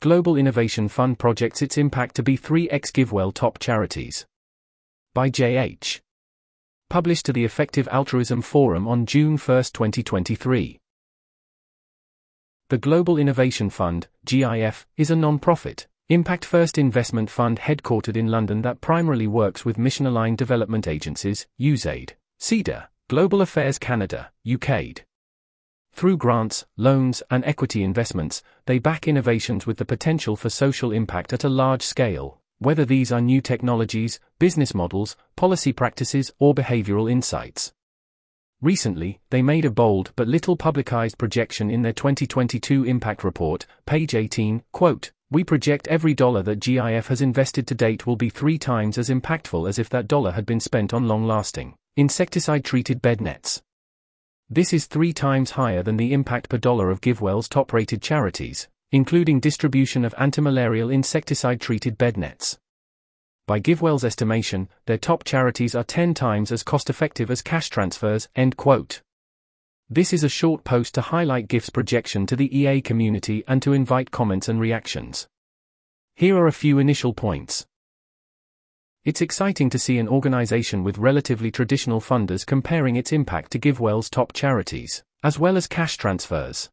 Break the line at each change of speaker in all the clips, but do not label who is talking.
Global Innovation Fund projects its impact to be 3x GiveWell top charities. By J.H. Published to the Effective Altruism Forum on June 1, 2023. The Global Innovation Fund, GIF, is a non-profit, impact-first investment fund headquartered in London that primarily works with mission-aligned development agencies, USAID, SIDA, Global Affairs Canada, UKAID, through grants, loans, and equity investments, they back innovations with the potential for social impact at a large scale, whether these are new technologies, business models, policy practices, or behavioral insights. Recently, they made a bold but little publicized projection in their 2022 impact report, page 18, quote, We project every dollar that GIF has invested to date will be three times as impactful as if that dollar had been spent on long lasting, insecticide treated bed nets. This is three times higher than the impact per dollar of GiveWell's top rated charities, including distribution of antimalarial insecticide treated bed nets. By GiveWell's estimation, their top charities are 10 times as cost effective as cash transfers. End quote. This is a short post to highlight GIF's projection to the EA community and to invite comments and reactions. Here are a few initial points. It's exciting to see an organization with relatively traditional funders comparing its impact to GiveWell's top charities, as well as cash transfers.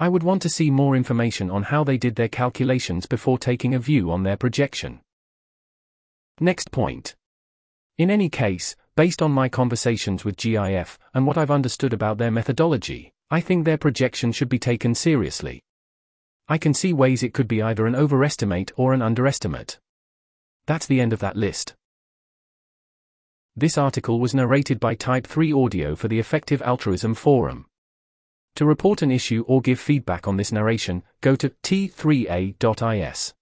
I would want to see more information on how they did their calculations before taking a view on their projection. Next point. In any case, based on my conversations with GIF and what I've understood about their methodology, I think their projection should be taken seriously. I can see ways it could be either an overestimate or an underestimate. That's the end of that list. This article was narrated by Type 3 Audio for the Effective Altruism Forum. To report an issue or give feedback on this narration, go to t3a.is.